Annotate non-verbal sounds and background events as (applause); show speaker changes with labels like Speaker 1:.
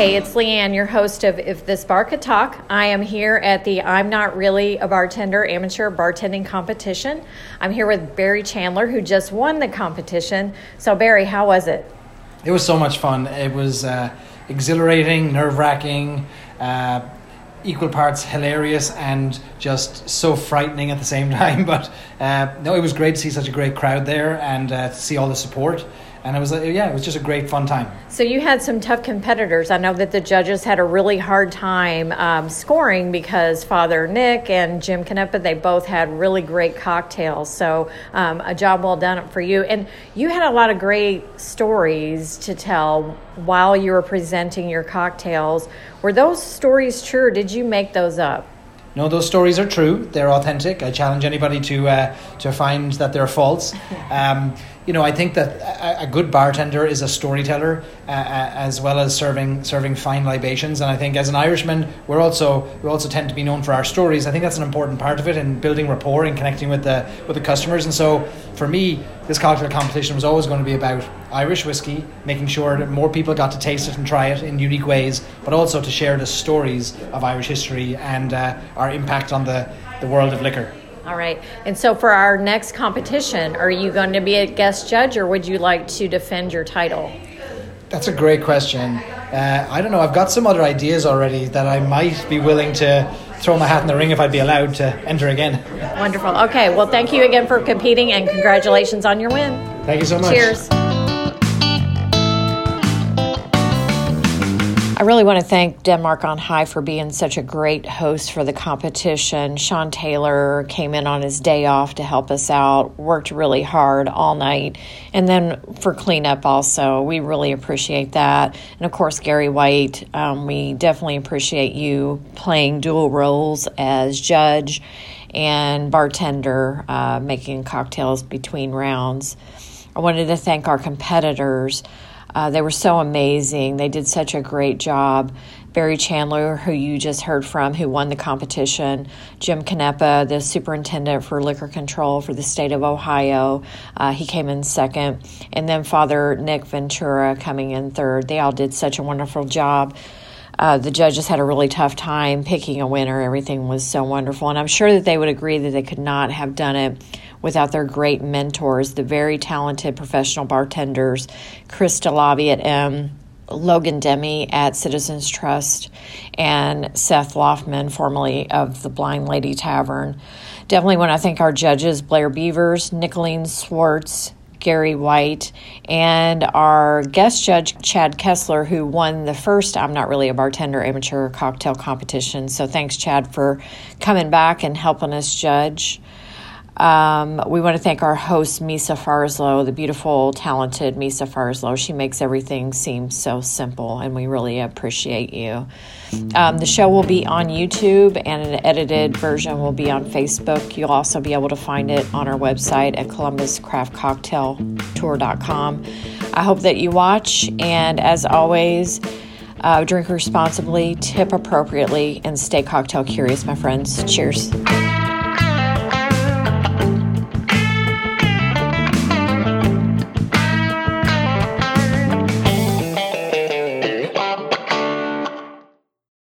Speaker 1: Hey, it's Leanne, your host of If This Bar Could Talk. I am here at the I'm Not Really a Bartender amateur bartending competition. I'm here with Barry Chandler, who just won the competition. So, Barry, how was it?
Speaker 2: It was so much fun. It was uh, exhilarating, nerve wracking, uh, equal parts hilarious, and just so frightening at the same (laughs) time. But uh, no, it was great to see such a great crowd there and uh, to see all the support and it was yeah, it was just a great fun time.
Speaker 1: So you had some tough competitors. I know that the judges had a really hard time um, scoring because Father Nick and Jim Canepa they both had really great cocktails. So um, a job well done for you. And you had a lot of great stories to tell while you were presenting your cocktails. Were those stories true, or did you make those up?
Speaker 2: No, those stories are true. They're authentic. I challenge anybody to uh, to find that they're false. Um, you know, I think that a, a good bartender is a storyteller uh, as well as serving serving fine libations. And I think as an Irishman, we're also we also tend to be known for our stories. I think that's an important part of it in building rapport and connecting with the with the customers. And so for me, this cocktail competition was always going to be about Irish whiskey, making sure that more people got to taste it and try it in unique ways, but also to share the stories of Irish history and uh, our impact on the, the world of liquor.
Speaker 1: All right. And so for our next competition, are you going to be a guest judge or would you like to defend your title?
Speaker 2: That's a great question. Uh, I don't know. I've got some other ideas already that I might be willing to throw my hat in the ring if I'd be allowed to enter again.
Speaker 1: Wonderful. Okay. Well, thank you again for competing and congratulations on your win.
Speaker 2: Thank you so much.
Speaker 1: Cheers. I really want to thank Denmark on High for being such a great host for the competition. Sean Taylor came in on his day off to help us out, worked really hard all night, and then for cleanup also. We really appreciate that. And of course, Gary White, um, we definitely appreciate you playing dual roles as judge and bartender, uh, making cocktails between rounds. I wanted to thank our competitors. Uh, they were so amazing. They did such a great job. Barry Chandler, who you just heard from, who won the competition, Jim Canepa, the superintendent for liquor control for the state of Ohio, uh, he came in second, and then Father Nick Ventura coming in third. They all did such a wonderful job. Uh, the judges had a really tough time picking a winner. Everything was so wonderful. And I'm sure that they would agree that they could not have done it without their great mentors, the very talented professional bartenders, Chris DeLavi at M. Logan Demi at Citizens Trust and Seth Loftman, formerly of the Blind Lady Tavern. Definitely want to thank our judges, Blair Beavers, Nicolene Swartz, Gary White, and our guest judge, Chad Kessler, who won the first I'm Not Really a Bartender amateur cocktail competition. So thanks, Chad, for coming back and helping us judge. Um, we want to thank our host, Misa Farslow, the beautiful, talented Misa Farslow. She makes everything seem so simple, and we really appreciate you. Um, the show will be on YouTube, and an edited version will be on Facebook. You'll also be able to find it on our website at columbuscraftcocktailtour.com. I hope that you watch, and as always, uh, drink responsibly, tip appropriately, and stay cocktail curious, my friends. Cheers.